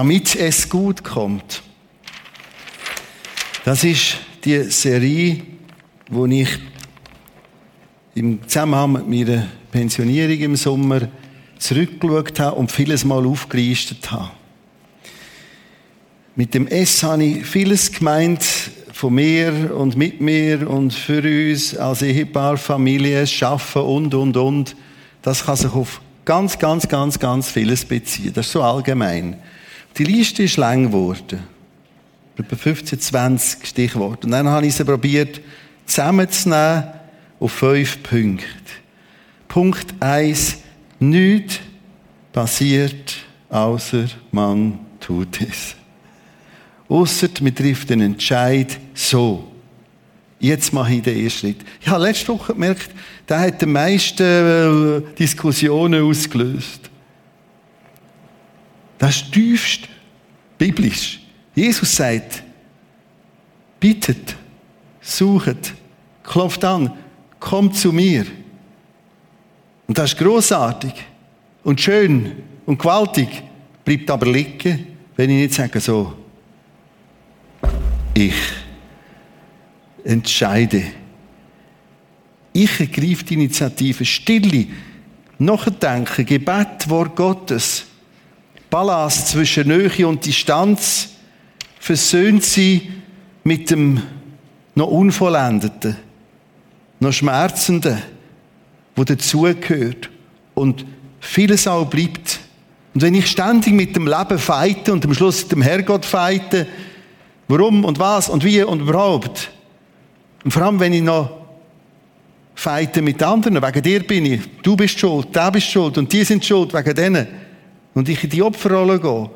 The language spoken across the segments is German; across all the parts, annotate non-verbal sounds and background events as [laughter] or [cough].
damit es gut kommt. Das ist die Serie, wo ich im Zusammenhang mit meiner Pensionierung im Sommer zurückgeschaut habe und vieles mal aufgelistet habe. Mit dem S habe ich vieles gemeint von mir und mit mir und für uns als Ehepaar, Familie, Schaffen und, und, und. Das kann sich auf ganz, ganz, ganz, ganz vieles beziehen. Das ist so allgemein. Die Liste ist lang geworden. Etwa 15, 20 Stichworte. Und dann habe ich sie probiert, zusammenzunehmen auf fünf Punkte. Punkt eins: Nichts passiert, außer man tut es. Ausser man trifft einen Entscheid so. Jetzt mache ich den ersten Schritt. Ich habe letzte Woche gemerkt, der hat die meisten äh, Diskussionen ausgelöst. Das ist tiefst biblisch. Jesus sagt, bittet, sucht, klopft an, kommt zu mir. Und das ist großartig und schön und gewaltig, bleibt aber liegen, wenn ich nicht sage so, ich entscheide. Ich ergreife die Initiative. Stille, Nachdenken, Gebet, Wort Gottes. Ballast zwischen Nähe und Distanz versöhnt sie mit dem noch Unvollendeten, noch Schmerzenden, wo dazugehört. Und vieles auch bleibt. Und wenn ich ständig mit dem Leben feite und am Schluss mit dem Herrgott feite, warum und was und wie und überhaupt, und vor allem, wenn ich noch feite mit anderen, wegen dir bin ich, du bist schuld, der bist schuld und die sind schuld wegen denen, und ich in die Opferrolle gehe,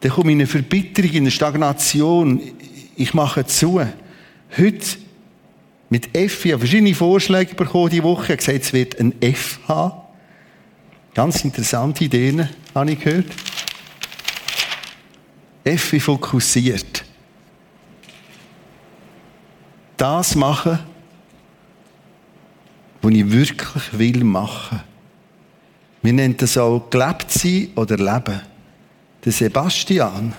dann komme ich in eine Verbitterung, in eine Stagnation. Ich mache zu. Heute mit F, ich habe verschiedene Vorschläge bekommen diese Woche. Ich habe gesagt, es wird ein F haben. Ganz interessante Ideen, habe ich gehört. F wie fokussiert. Das machen, was ich wirklich will machen. Wir nennen das auch gelebt sein oder leben. Der Sebastian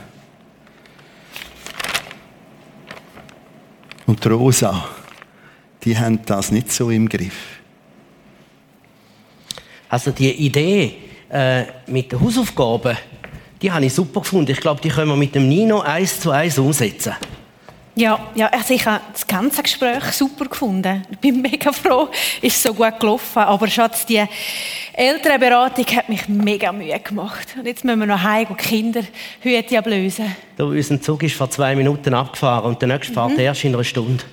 und die Rosa, die haben das nicht so im Griff. Also die Idee äh, mit den Hausaufgaben, die habe ich super gefunden. Ich glaube, die können wir mit dem Nino eins zu eins umsetzen. Ja, ja also ich habe das ganze Gespräch super gefunden. Ich bin [laughs] mega froh, ist so gut gelaufen. Aber Schatz, die Elternberatung hat mich mega Mühe gemacht. Und jetzt müssen wir noch heim und Kinder Hüte ablösen. Du, unser Zug ist vor zwei Minuten abgefahren und der nächste mhm. fährt erst in einer Stunde.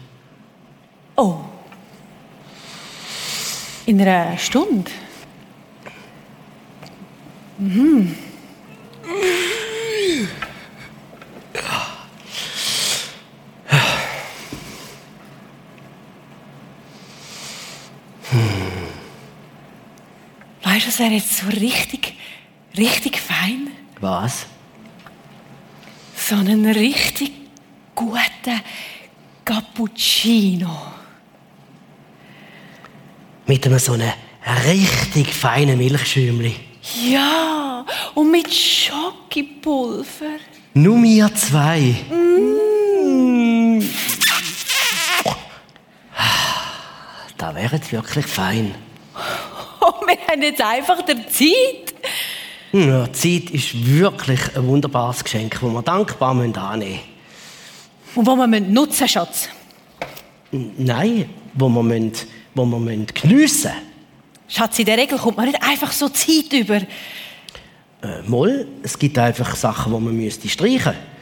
Oh. In einer Stunde? Mhm. Weißt du, das wäre jetzt so richtig, richtig fein. Was? So einen richtig guten Cappuccino. Mit einem so einem richtig feinen Milchschäumli. Ja, und mit Schokipulver. Nur wir zwei. Mm. Da wäre es wirklich fein. [laughs] Oh, haben jetzt einfach der Zeit. Ja, Zeit ist wirklich ein wunderbares Geschenk, das wir dankbar annehmen müssen. Und wo wir nutzen Schatz? Nein, wo wir, müssen, wo wir müssen geniessen müssen. Schatz, in der Regel kommt man nicht einfach so Zeit über. Äh, mal, es gibt einfach Sachen, die man müsste streichen müsste.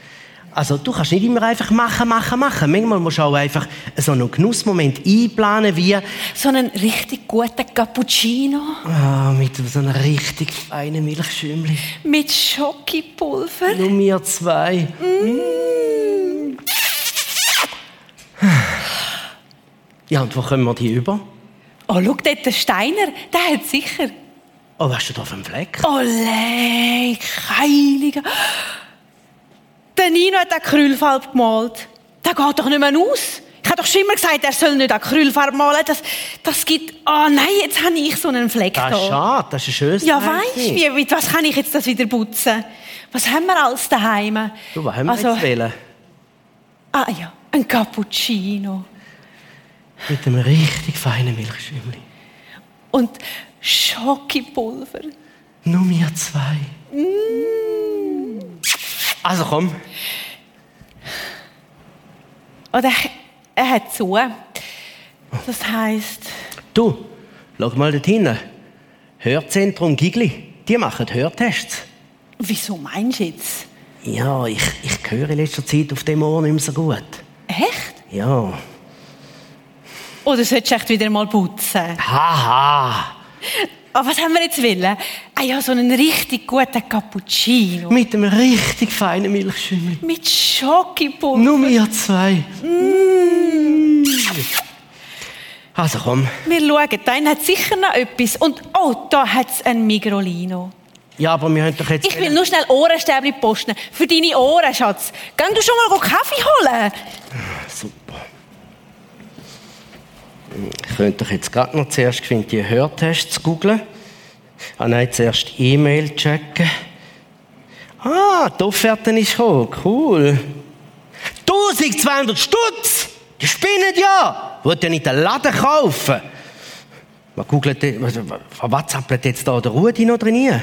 Also du kannst nicht immer einfach machen, machen, machen. Manchmal musst du auch einfach so einen Genussmoment einplanen, wie... So einen richtig guten Cappuccino. Ah, mit so einer richtig feinen Milchschäumli. Mit Schokipulver. Nur wir zwei. Mm. Ja, und wo kommen wir die über? Oh, schau dort, der Steiner, der hat sicher... Oh, was hast du da für einen Fleck? Oh, leck, Heiliger. Der Nino hat Krüllfalb gemalt. Der geht doch nicht mehr aus. Ich habe doch schon immer gesagt, er soll nicht Acrylfarbe malen. Das, das gibt... Ah, oh nein, jetzt habe ich so einen Fleck Das da. ist schade, das ist ein schönes Ja, weißt du, wie, mit was kann ich jetzt das wieder putzen? Was haben wir alles daheim? Du, was haben wir also, jetzt wählen? Ah ja, ein Cappuccino. Mit einem richtig feinen Milchschümmli. Und Schokipulver. Nur wir zwei. Also komm, Oder er hat zu. Das heisst, du, schau mal dort hinten. Hörzentrum Gigli, die machen Hörtests. wieso meinst du jetzt? Ja, ich, ich höre in letzter Zeit auf dem Ohr nicht mehr so gut. Echt? Ja. Oder solltest du echt wieder mal putzen? Haha. Aber was haben wir jetzt wollen? Ah ja, so einen richtig guten Cappuccino. Mit einem richtig feinen Milchschümmli. Mit Schokipulver. Nur wir zwei. Also komm. Wir schauen, da hat sicher noch etwas. Und oh, da hat es ein Migrolino. Ja, aber wir haben doch jetzt... Ich will nur schnell Ohrenstäbchen posten. Für deine Ohren, Schatz. Geh du schon mal Kaffee holen. Super. Ich könnte doch jetzt gerade noch zuerst geschwind die Hörtests googlen. Ah nein, zuerst E-Mail checken. Ah, die Offerte ist gekommen. Cool. 1200 Stutz! Die spinnen ja! Wollt ihr nicht den Laden kaufen? Was googelt, was, WhatsAppelt jetzt da der Rudi noch drin?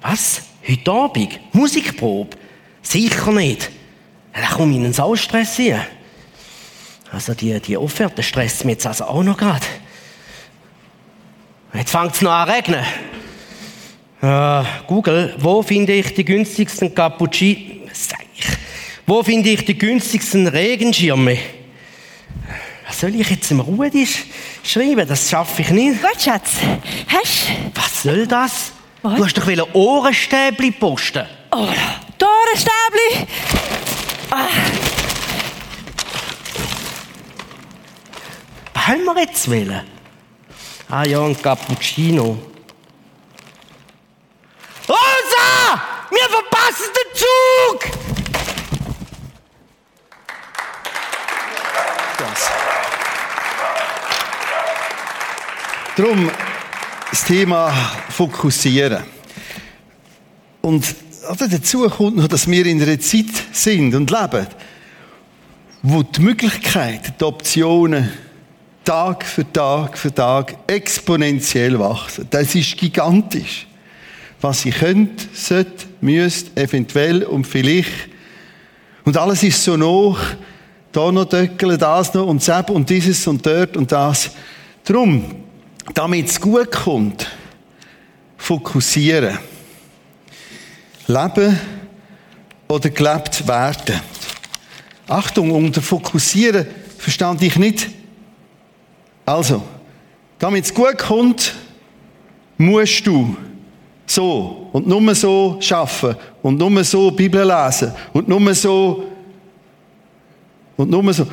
Was? Heute Abend? Musikprobe? Sicher nicht. Da komme ich in einen Saustress hier. Also die, die Offerte stresst mich jetzt also auch noch gerade. Jetzt fängt es noch an zu regnen. Äh, Google, wo finde ich die günstigsten Cappuccino... Wo finde ich die günstigsten Regenschirme? Was soll ich jetzt im Rudi sch schreiben? Das schaffe ich nicht. Gut, Schatz. Hast Was soll das? Was? Du hast doch wollen Ohrenstäbli posten. Oh, da ein Stäbli. Was haben wir jetzt wollen? Ah ja, ein Cappuccino. Rosa! Wir verpassen den Zug! Das. Darum das Thema Fokussieren. Und oder, dazu kommt noch, dass wir in einer Zeit sind und leben, wo die Möglichkeiten, die Optionen Tag für Tag für Tag exponentiell wachsen. Das ist gigantisch. Was ich könnte, sollte, müsste, eventuell und vielleicht. Und alles ist so noch, da noch Döckeln, das noch und das und dieses und dort und das. Drum, damit es gut kommt, fokussieren. Leben oder gelebt werden. Achtung, unter fokussieren verstand ich nicht. Also, damit es gut kommt, musst du so und nur so schaffen und nur so Bibel lesen und nur so und nur so.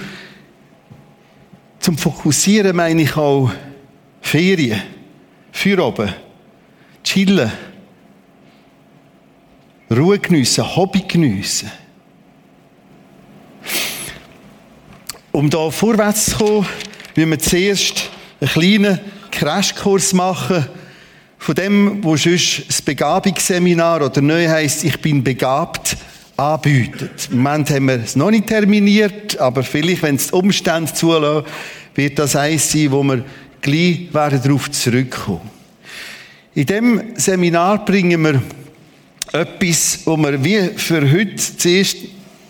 Zum Fokussieren meine ich auch Ferien, für oben, chillen, Ruhe geniessen, Hobby geniessen. Um da vorwärts zu kommen, müssen wir zuerst einen kleinen Crashkurs machen von dem, wo sonst das Begabungsseminar oder neu heisst, ich bin begabt, anbietet. Im Moment haben wir es noch nicht terminiert, aber vielleicht, wenn es die Umstände zulassen, wird das eins sein, wo wir gleich werden darauf zurückkommen. In dem Seminar bringen wir etwas, wo wir wie für heute zuerst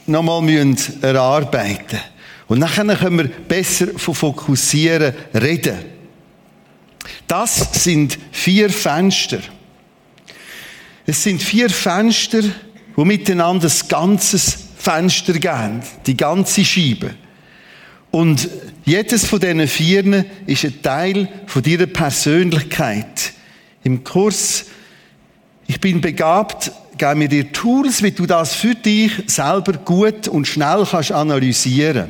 nochmal erarbeiten müssen. Und dann können wir besser von Fokussieren reden. Das sind vier Fenster. Es sind vier Fenster, die miteinander das ganze Fenster geben, die ganze Scheibe. Und jedes von diesen vier ist ein Teil von deiner Persönlichkeit. Im Kurs Ich bin begabt, geben wir dir Tools, wie du das für dich selber gut und schnell kannst analysieren.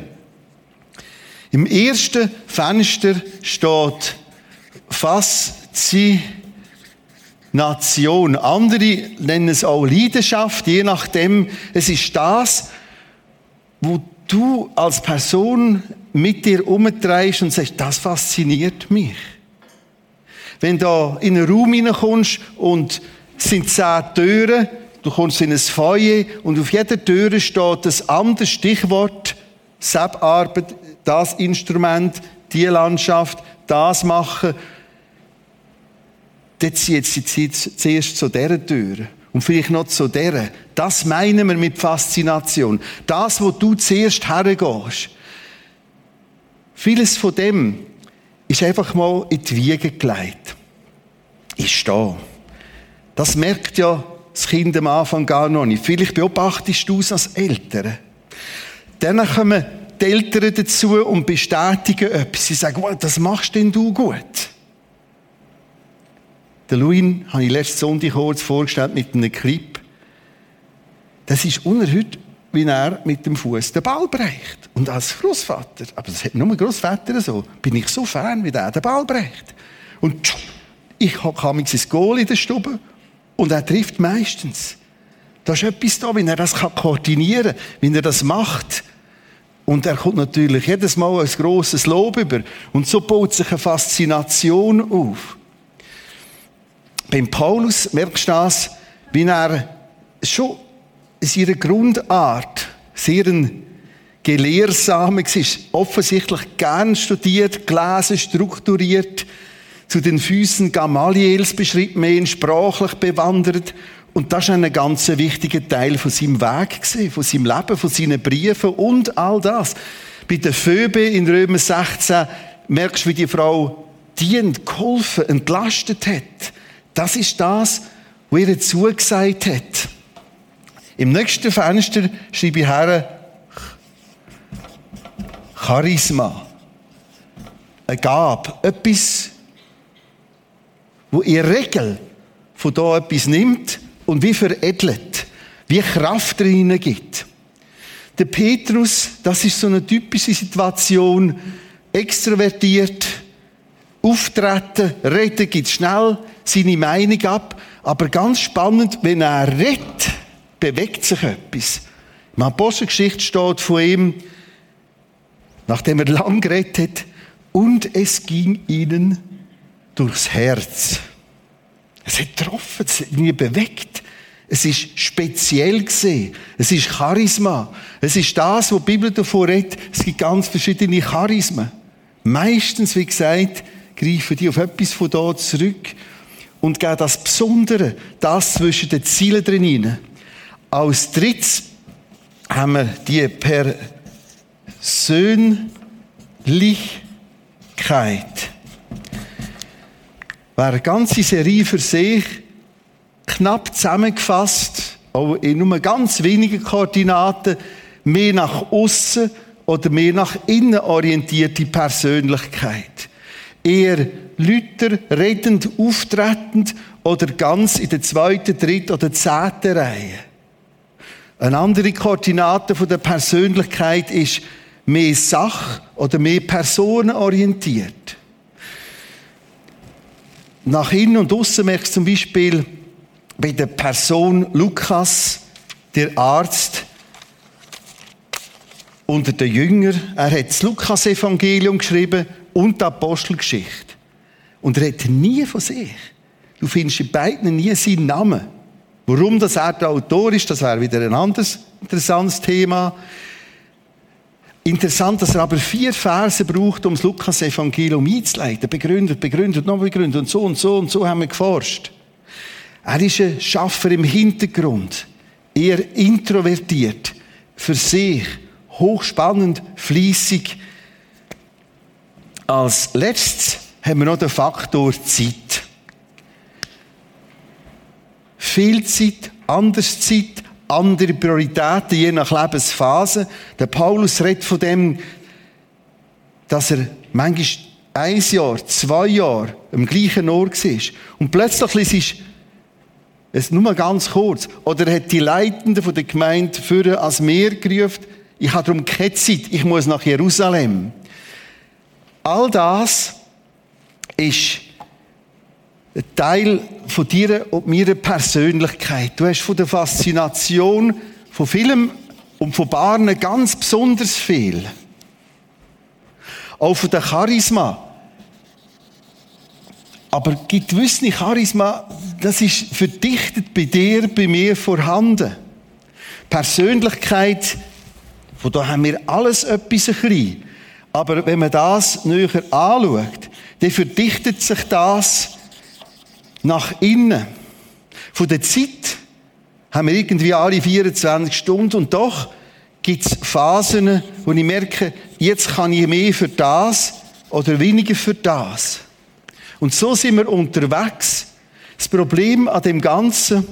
Im ersten Fenster steht Faszination. Andere nennen es auch Leidenschaft, je nachdem. Es ist das, wo du als Person mit dir umdrehst und sagst, das fasziniert mich. Wenn du in einen Raum hineinkommst und es sind zehn Türen, du kommst in ein Feuer und auf jeder Tür steht ein anderes Stichwort, Selbstarbeit, das Instrument, die Landschaft, das machen. Dort zieht sie zuerst zu dieser Tür. Und vielleicht noch zu dieser. Das meinen wir mit Faszination. Das, wo du zuerst hergehst. Vieles von dem ist einfach mal in die Wiege gelegt. Ist da. Das merkt ja das Kind am Anfang gar noch nicht. Vielleicht beobachtest du es als Eltern. Dann kommen die Eltern dazu und bestätigen etwas. Sie sagen, well, das machst denn du gut. Der Louis habe ich letzten Sonntag kurz vorgestellt mit einem Clip. Das ist unerhört, wie er mit dem Fuß den Ball brecht. Und als Großvater, aber das hat nur Großvater so, bin ich so fern, wie der den Ball brecht. Und ich kam ins Goal in der Stube und er trifft meistens. Da ist etwas da, wie er das koordinieren kann, wie er das macht. Und er kommt natürlich jedes Mal ein grosses Lob über. Und so baut sich eine Faszination auf. Beim Paulus merkst du das, wie er schon in seiner Grundart sehr ein Gelehrsamer war. Offensichtlich gern studiert, gelesen, strukturiert. Zu den Füßen Gamaliels beschrieb man sprachlich bewandert. Und das war ein ganz wichtiger Teil von seinem Weg, von seinem Leben, von seinen Briefen und all das. Bei der Phoebe in Römer 16 merkst du, wie die Frau dient, geholfen, entlastet hat. Das ist das, was ihr zugesagt hat. Im nächsten Fenster schreibe ich her Charisma. Eine Gabe. Etwas, wo in Regel von da etwas nimmt und wie veredelt, wie Kraft drin gibt. Der Petrus, das ist so eine typische Situation, extrovertiert, auftreten, reden, gibt schnell seine Meinung ab. Aber ganz spannend, wenn er redet, bewegt sich etwas. Im Apostelgeschichte steht von ihm, nachdem er lang geredet hat, und es ging ihnen durchs Herz. Es hat getroffen, es hat ihn bewegt. Es ist speziell gesehen. Es ist Charisma. Es ist das, was die Bibel davon redet. Es gibt ganz verschiedene Charismen. Meistens, wie gesagt, greifen die auf etwas von da zurück und geben das Besondere, das zwischen den Zielen drin hinein. Als drittes haben wir die Persönlichkeit. Wäre eine ganze Serie für sich knapp zusammengefasst, auch in nur ganz wenigen Koordinaten, mehr nach außen oder mehr nach innen orientierte Persönlichkeit eher lüter, redend, auftretend oder ganz in der zweiten, dritten oder zehnten Reihe. Eine andere Koordinate der Persönlichkeit ist mehr Sach- oder mehr personenorientiert. Nach innen und außen merkst du zum Beispiel bei der Person Lukas, der Arzt, unter den Jüngern. Er hat das Lukas-Evangelium geschrieben und die Apostelgeschichte. Und er redet nie von sich. Du findest in beiden nie seinen Namen. Warum das er der Autor ist, das wäre wieder ein anderes interessantes Thema. Interessant, dass er aber vier Verse braucht, um das Lukas-Evangelium einzuleiten. Begründet, begründet, noch begründet und so und so und so haben wir geforscht. Er ist ein Schaffer im Hintergrund. Eher introvertiert. Für sich. Hochspannend, fließig als letztes haben wir noch den Faktor Zeit. Viel Zeit, anders Zeit, andere Prioritäten, je nach Lebensphase. Der Paulus redet von dem, dass er manchmal ein Jahr, zwei Jahre am gleichen Ort war. Und plötzlich ist es nur ganz kurz. Oder er hat die Leitenden der Gemeinde für als Meer gerufen. Ich habe darum keine Zeit. Ich muss nach Jerusalem. All das ist ein Teil von dir und meiner Persönlichkeit. Du hast von der Faszination von vielem Und von Barnen ganz besonders viel. Auch von der Charisma. Aber gibt gewisse Charisma, das ist verdichtet bei dir, bei mir vorhanden. Persönlichkeit, von da haben wir alles etwas ein bisschen. Aber wenn man das näher anschaut, dann verdichtet sich das nach innen. Von der Zeit haben wir irgendwie alle 24 Stunden und doch gibt es Phasen, wo ich merke, jetzt kann ich mehr für das oder weniger für das. Und so sind wir unterwegs. Das Problem an dem Ganzen,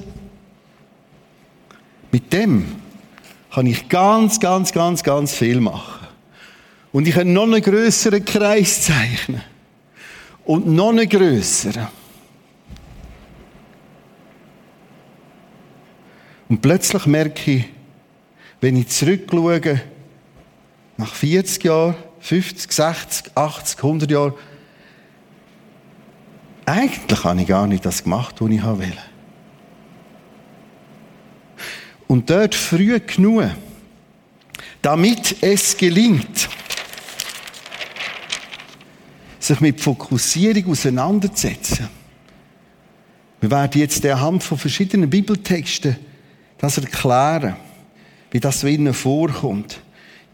mit dem kann ich ganz, ganz, ganz, ganz viel machen. Und ich kann noch einen größeren Kreis [laughs] zeichnen. Und noch einen größeren. Und plötzlich merke ich, wenn ich zurückschaue, nach 40 Jahren, 50, 60, 80, 100 Jahren, eigentlich habe ich gar nicht das gemacht, was ich will. Und dort früh genug, damit es gelingt, sich mit Fokussierung auseinanderzusetzen. Wir werden jetzt anhand von verschiedenen Bibeltexten das erklären, wie das so innen vorkommt.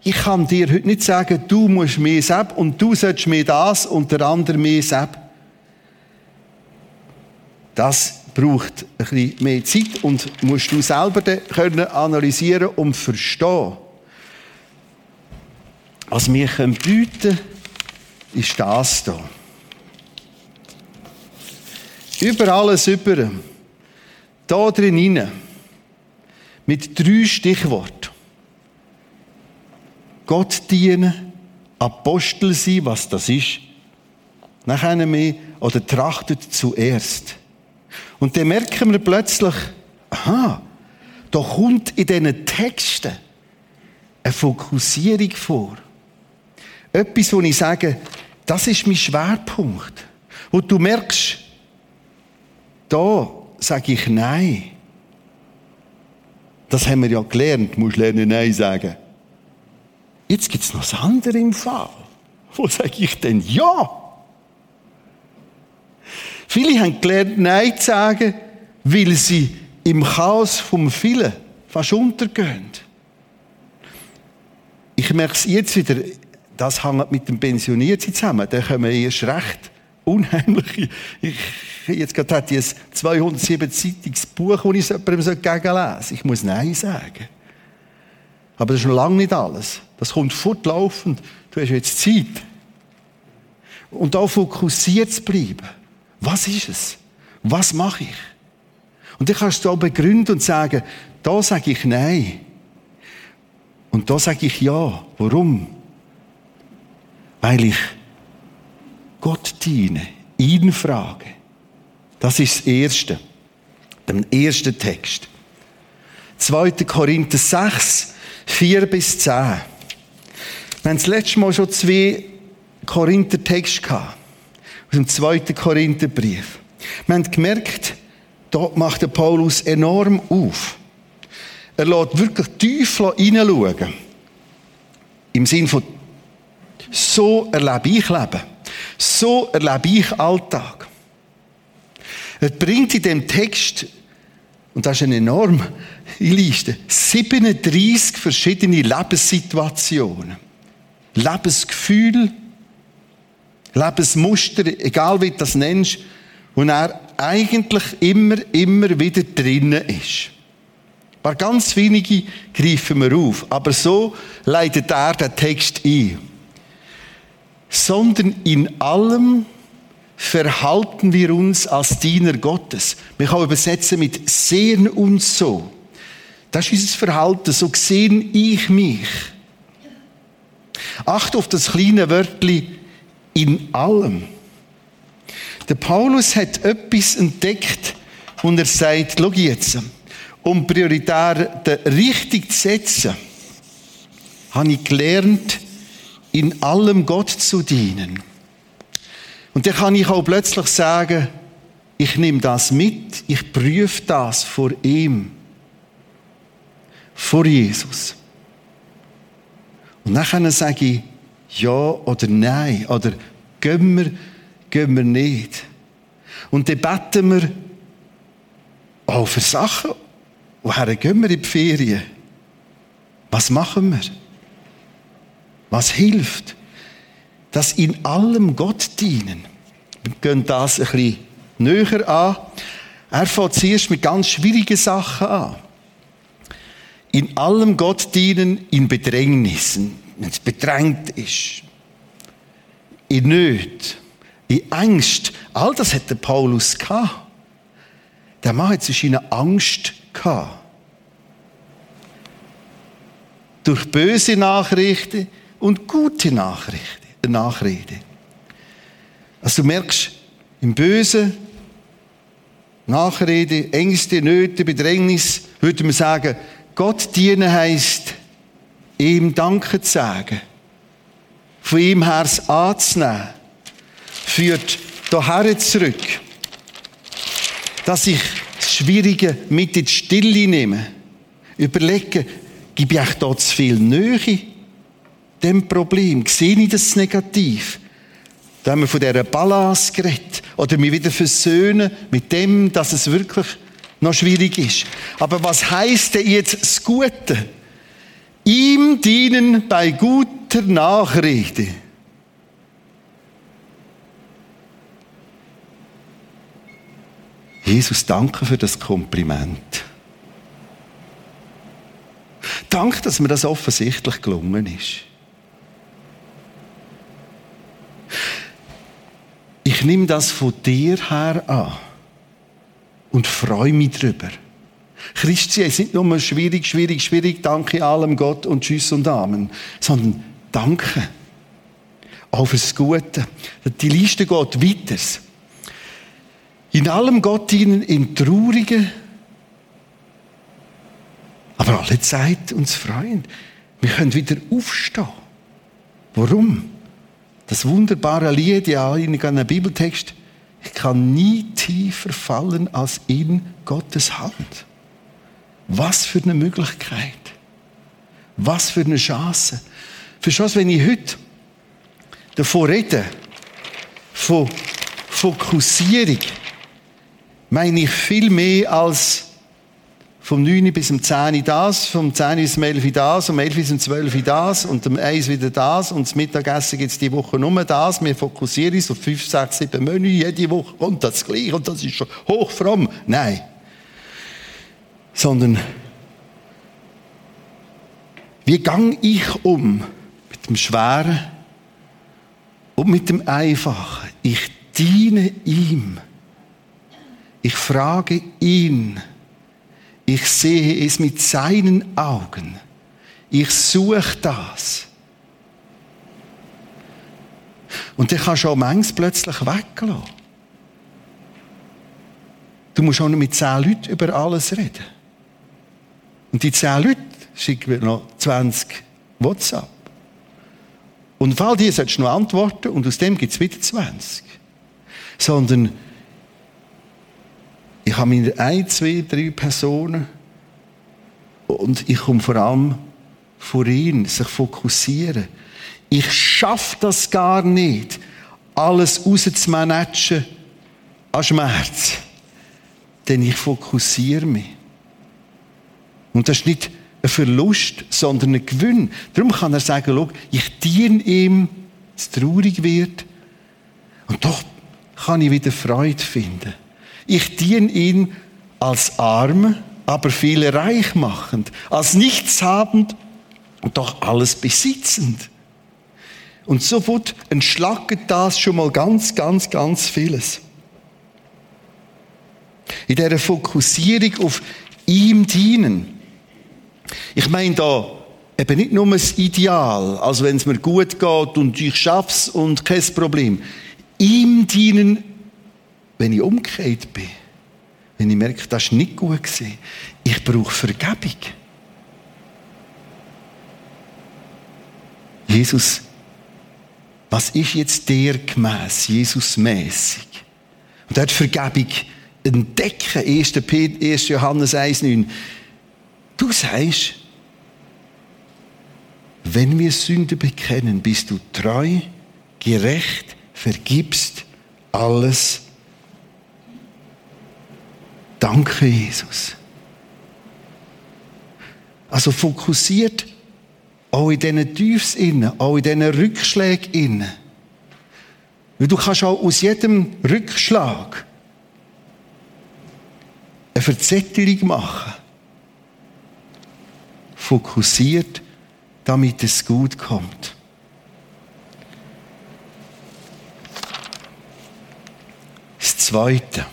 Ich kann dir heute nicht sagen, du musst mir das und du sollst mir das und der andere mir das. Das braucht ein bisschen mehr Zeit und musst du selber können analysieren und verstehen. Was wir bieten können, ist das hier. Über alles über. Da drin mit drei Stichworten. Gott dienen, Apostel sein, was das ist. Nachher mehr, oder trachtet zuerst. Und dann merken wir plötzlich, aha, da kommt in diesen Texten eine Fokussierung vor. Etwas, wo ich sage, das ist mein Schwerpunkt. Wo du merkst, da sage ich Nein. Das haben wir ja gelernt, musst lernen Nein sagen. Jetzt gibt es noch das andere im Fall. [laughs] Wo sage ich denn Ja? Viele haben gelernt, Nein zu sagen, weil sie im Chaos vom Vielen fast untergehen. Ich merke es jetzt wieder, das hängt mit dem Pensionierten zusammen. Da kommen erst recht unheimliche. Ich, jetzt gerade hat ich ein 207 Zeitungsbuch, Buch, das ich jemandem gegenlesen Ich muss Nein sagen. Aber das ist noch lange nicht alles. Das kommt fortlaufend. Du hast jetzt Zeit. Und da fokussiert zu bleiben. Was ist es? Was mache ich? Und dann kannst du auch begründen und sagen, da sage ich Nein. Und da sage ich Ja. Warum? Weil ich Gott diene, ihn frage. Das ist das Erste. Der erste Text. 2. Korinther 6, 4 bis 10. Wir haben das letzte Mal schon zwei Korinther-Texte gehabt aus dem zweiten Korintherbrief. Wir haben gemerkt, dort macht der Paulus enorm auf. Er lässt wirklich tief hineinschauen. Im Sinn von, so erlebe ich Leben. So erlebe ich Alltag. Er bringt in dem Text, und das ist eine enorme Liste, 37 verschiedene Lebenssituationen. Lebensgefühle, Lebensmuster, egal wie du das nennst, wo er eigentlich immer, immer wieder drinnen ist. Ein paar ganz wenige greifen wir auf, aber so leitet er den Text ein. Sondern in allem verhalten wir uns als Diener Gottes. Wir können übersetzen mit sehen uns so. Das ist unser Verhalten, so sehe ich mich. Acht auf das kleine Wörtchen in allem. Der Paulus hat etwas entdeckt und er sagt, schau jetzt, um prioritär richtig zu setzen, habe ich gelernt, in allem Gott zu dienen. Und dann kann ich auch plötzlich sagen, ich nehme das mit, ich prüfe das vor ihm, vor Jesus. Und dann sage ich ja oder nein. Oder gehen wir, gehen wir nicht. Und dann beten wir auch für Sachen. Woher gehen wir in die Ferien? Was machen wir? Was hilft? Dass in allem Gott dienen. Wir gehen das ein bisschen näher an. Er fängt zuerst mit ganz schwierigen Sachen an. In allem Gott dienen, in Bedrängnissen, wenn es bedrängt ist, in Nöt, in Angst. All das hat der Paulus gehabt. Der Mann hat zwischen Angst gehabt. Durch böse Nachrichten und gute Nachrichten, Nachrede. Also du merkst, im Bösen, Nachrede, Ängste, Nöte, Bedrängnis, würde man sagen, Gott dienen heisst, ihm Danke zu sagen, von ihm her anzunehmen, führt hierher zurück, dass ich das Schwierige mit in die Stille nehme, überlege, gebe ich da zu viel Nähe dem Problem, sehe ich das negativ, da haben wir von dieser Balance geredet. Oder mich wieder versöhnen mit dem, dass es wirklich noch schwierig ist. Aber was heißt denn jetzt das Gute? Ihm dienen bei guter Nachrede. Jesus, danke für das Kompliment. Danke, dass mir das offensichtlich gelungen ist. Ich nehme das von dir her an und freue mich darüber. Christsein ist nicht nur schwierig, schwierig, schwierig, danke allem Gott und Tschüss und Amen, sondern danke. Auch fürs Gute. Die Liste geht weiter. In allem Gott ihnen in traurigen, aber alle Zeit uns freuen. Wir können wieder aufstehen. Warum? Das wunderbare Lied, ja, in einem Bibeltext, ich kann nie tiefer fallen als in Gottes Hand. Was für eine Möglichkeit. Was für eine Chance. Verstehst du, wenn ich heute davon rede, von Fokussierung, meine ich viel mehr als vom 9 bis zum 10 das, vom 10 bis zum 11 das, um 11 bis zum 12 das und um 1 wieder das und das Mittagessen gibt es die Woche nur das. Wir fokussieren uns auf 5, 6, 7 Menü jede Woche und das gleiche und das ist schon hochfromm. Nein. Sondern wie gang ich um mit dem Schweren und mit dem Einfachen? Ich diene ihm. Ich frage ihn ich sehe es mit seinen Augen. Ich suche das. Und kannst du auch manches plötzlich weglassen. Du musst auch nicht mit zehn Leuten über alles reden. Und die zehn Leute schicken mir noch 20 WhatsApp. Und auf all die solltest du noch antworten und aus dem gibt es wieder 20. Sondern ich habe meine ein, zwei, drei Personen und ich komme vor allem vor ihn, sich fokussieren. Ich schaffe das gar nicht, alles rauszumanagen an Schmerz. Denn ich fokussiere mich. Und das ist nicht ein Verlust, sondern ein Gewinn. Darum kann er sagen, schau, ich diene ihm, es traurig wird. Und doch kann ich wieder Freude finden. Ich diene ihn als arm, aber viele reich machend, als nichtsshabend und doch alles besitzend. Und sofort entschlackt das schon mal ganz, ganz, ganz vieles. In dieser Fokussierung auf ihm dienen. Ich meine da eben nicht nur das Ideal, also wenn es mir gut geht und ich schaff's und kein Problem. Ihm dienen wenn ich umgekehrt bin, wenn ich merke, das ist nicht gut gewesen, ich brauche Vergebung. Jesus, was ist jetzt der gemäss, Jesus mäßig? Und hat Vergebung entdecken, 1. 1. Johannes 1,9. Du sagst, wenn wir Sünde bekennen, bist du treu, gerecht, vergibst alles. Danke, Jesus. Also fokussiert auch in diesen Tiefs innen, auch in diesen Rückschlägen innen. Weil du kannst auch aus jedem Rückschlag eine Verzettelung machen. Fokussiert, damit es gut kommt. Das Zweite.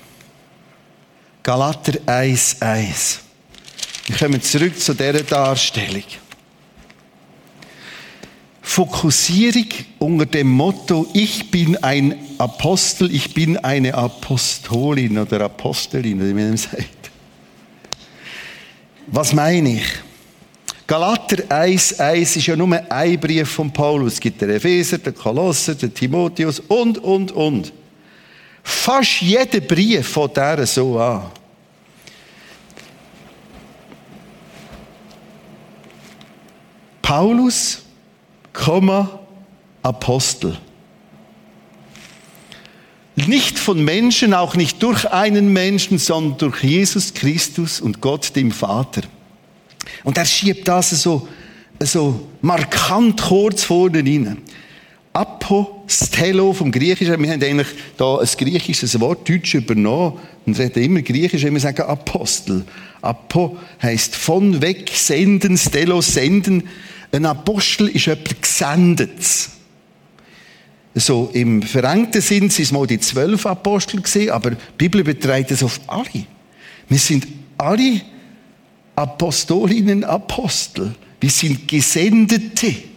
Galater 1,1. Wir kommen zurück zu dieser Darstellung. Fokussierung unter dem Motto, ich bin ein Apostel, ich bin eine Apostolin oder Apostelin, wie man sagt. Was meine ich? Galater 1,1 ist ja nur ein Brief von Paulus. Es gibt den Epheser, den Kolosser, den Timotheus und, und, und. Fast jeder Brief von der so an. Paulus Apostel. Nicht von Menschen, auch nicht durch einen Menschen, sondern durch Jesus Christus und Gott, dem Vater. Und er schiebt das so, so markant kurz vorne rein. Apostello vom Griechischen. Wir haben eigentlich da ein griechisches Wort, Deutsch übernommen und reden immer Griechisch, wenn wir sagen Apostel. Apo heißt von weg senden, Stelo senden. Ein Apostel ist jemand Gesendetes. So im verengten Sinn sind es mal die zwölf Apostel gesehen, aber die Bibel betreibt es auf alle. Wir sind alle Apostolinnen, Apostel. Wir sind Gesendete.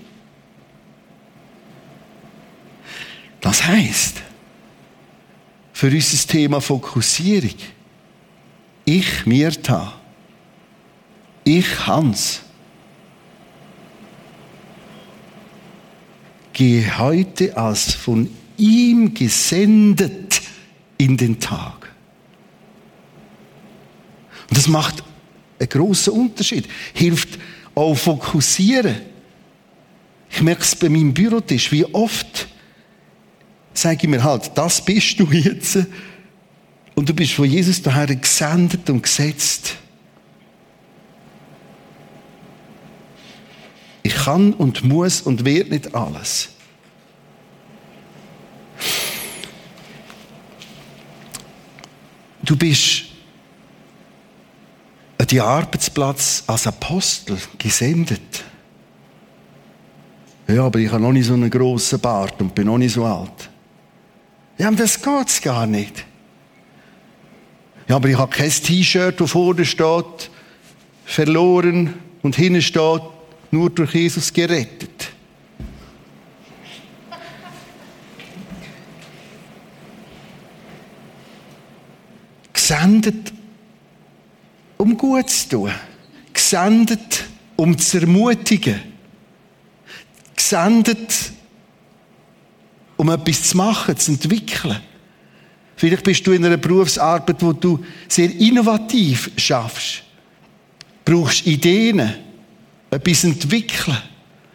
Das heißt, für unser Thema Fokussierung, ich Mirta, ich Hans, gehe heute als von ihm gesendet in den Tag. Und das macht einen großen Unterschied. Hilft auch fokussieren. Ich merke es bei meinem Bürotisch, wie oft sage ich mir halt, das bist du jetzt. Und du bist von Jesus daher gesendet und gesetzt. Ich kann und muss und werde nicht alles. Du bist an die Arbeitsplatz als Apostel gesendet. Ja, aber ich habe noch nicht so einen grossen Bart und bin noch nicht so alt. Ja, um das geht's gar nicht. Ja, aber ich habe kein T-Shirt, das vorne steht, verloren und hinten steht, nur durch Jesus gerettet. Gesendet, um gut zu tun. Gesendet, um zu ermutigen. Gesendet, um etwas zu machen, zu entwickeln. Vielleicht bist du in einer Berufsarbeit, wo du sehr innovativ schaffst. Brauchst Ideen etwas entwickeln,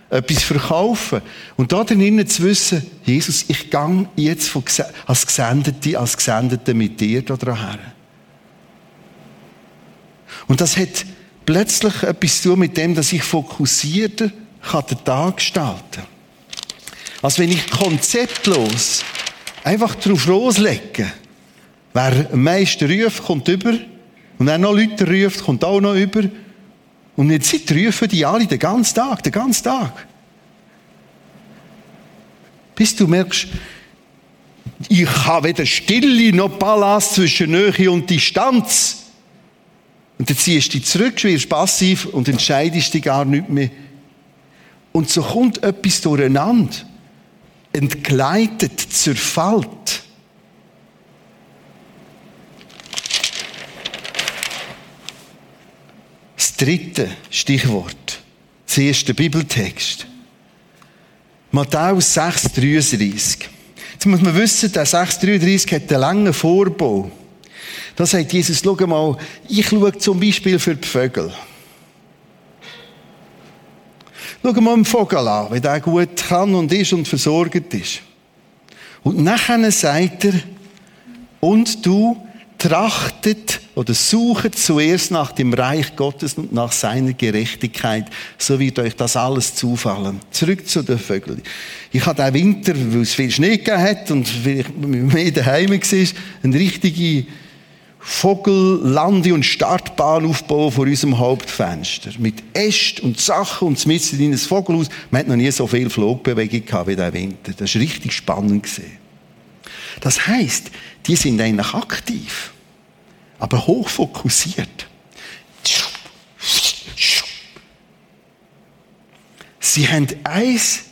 etwas verkaufen. Und da drinnen zu wissen, Jesus, ich gehe jetzt als Gesendete, als Gesendete mit dir da dran Und das hat plötzlich etwas zu tun mit dem, dass ich fokussierter kann den Tag gestalten Als wenn ich konzeptlos einfach drauf loslege. Wer am meisten ruft, kommt über. Und wer noch Leute ruft, kommt auch noch über. Und jetzt Zeit rufen die alle den ganzen Tag, den ganzen Tag. Bis du merkst, ich habe weder Stille noch Ballast zwischen Nähe und Distanz. Und dann ziehst du dich zurück, wirst passiv und entscheidest dich gar nicht mehr. Und so kommt etwas durcheinander. Entgleitet, zerfällt. dritte Stichwort. Das erste Bibeltext. Matthäus 6,33. Jetzt muss man wissen, der 6,33 hat einen langen Vorbau. Da sagt Jesus, schau mal, ich schaue zum Beispiel für die Vögel. Schauen wir einen Vogel an, wie der gut kann und ist und versorgt ist. Und nachher sagt er, und du trachtet oder suchet zuerst nach dem Reich Gottes und nach seiner Gerechtigkeit, so wird euch das alles zufallen. Zurück zu den Vögeln. Ich hatte auch Winter, weil es viel Schnee gegeben hat und vielleicht mehr daheim war, eine richtige Vogellande- und Startbahn aufbauen vor unserem Hauptfenster. Mit Äst und Sachen und mitten in ein Vogelhaus. Man hat noch nie so viel Flugbewegung gehabt wie der Winter. Das war richtig spannend. Das heisst, die sind eigentlich aktiv, aber hochfokussiert. Sie haben eins,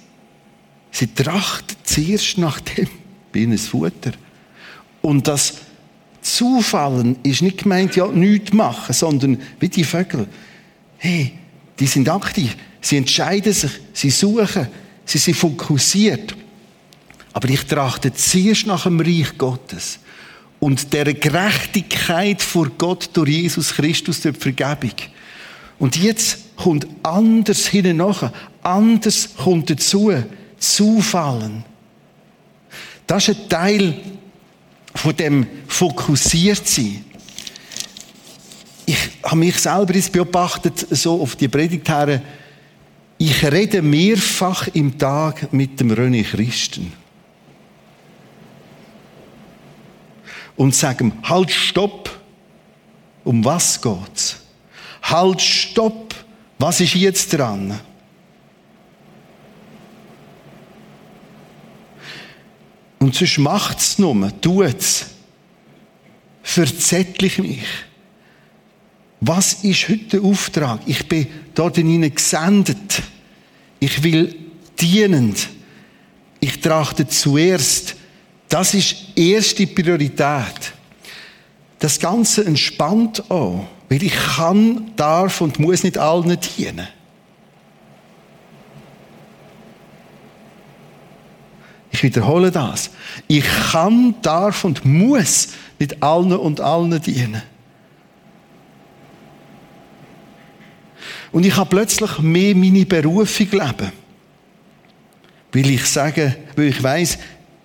sie trachten zuerst nach dem Bienen Futter. Und das Zufallen ist nicht gemeint, ja, nichts machen, sondern wie die Vögel. Hey, die sind aktiv. Sie entscheiden sich, sie suchen, sie sind fokussiert. Aber ich trachte zuerst nach dem Reich Gottes und der Gerechtigkeit vor Gott durch Jesus Christus durch Vergebung. Und jetzt kommt anders hinten nach, anders kommt dazu, Zufallen. Das ist ein Teil von dem Fokussiertsein. Ich habe mich selber jetzt beobachtet, so auf die Predigt her. Ich rede mehrfach im Tag mit dem René Christen. Und sage ihm, halt, stopp. Um was geht's? Halt, stopp. Was ist jetzt dran? Und sonst macht es nur, tut es. Verzettlich mich. Was ist heute der Auftrag? Ich bin dort in ihnen gesendet. Ich will dienend. Ich trachte zuerst. Das ist erste Priorität. Das Ganze entspannt auch, weil ich kann, darf und muss nicht allen dienen. Ich wiederhole das. Ich kann, darf und muss nicht allen und allen dienen. Und ich habe plötzlich mehr meine Berufung leben. Weil ich sage, weil ich weiß,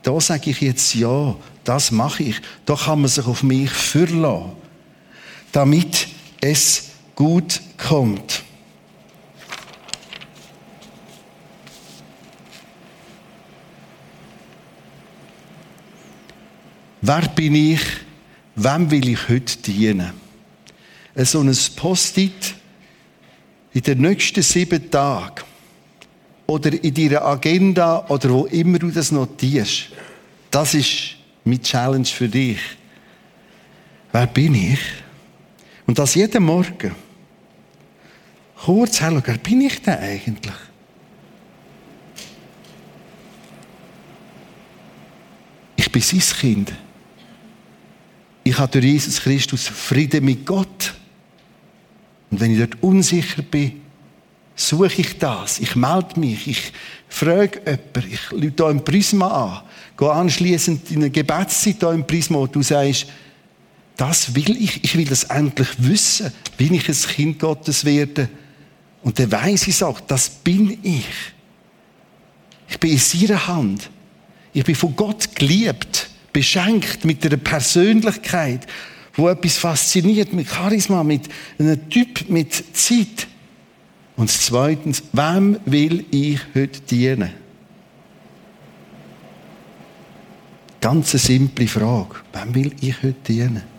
da sage ich jetzt ja, das mache ich. Da kann man sich auf mich verlassen, damit es gut kommt. Wer bin ich? Wem will ich heute dienen? So ein Post-it in den nächsten sieben Tagen oder in deiner Agenda oder wo immer du das notierst. Das ist meine Challenge für dich. Wer bin ich? Und das jeden Morgen. Kurz schauen, wer bin ich denn eigentlich? Ich bin sein Kind. Ich habe durch Jesus Christus Frieden mit Gott. Und wenn ich dort unsicher bin, suche ich das. Ich melde mich. Ich frage jemanden. Ich lüte hier im Prisma an. Gehe anschließend in eine Gebetszeit hier im Prisma, wo du sagst, das will ich. Ich will das endlich wissen, wie ich ein Kind Gottes werde. Und der weiß ich sagt, das bin ich. Ich bin in seiner Hand. Ich bin von Gott geliebt beschenkt mit einer Persönlichkeit, wo etwas fasziniert, mit Charisma, mit einem Typ, mit Zeit. Und zweitens, wem will ich heute dienen? Ganz eine simple Frage. Wem will ich heute dienen?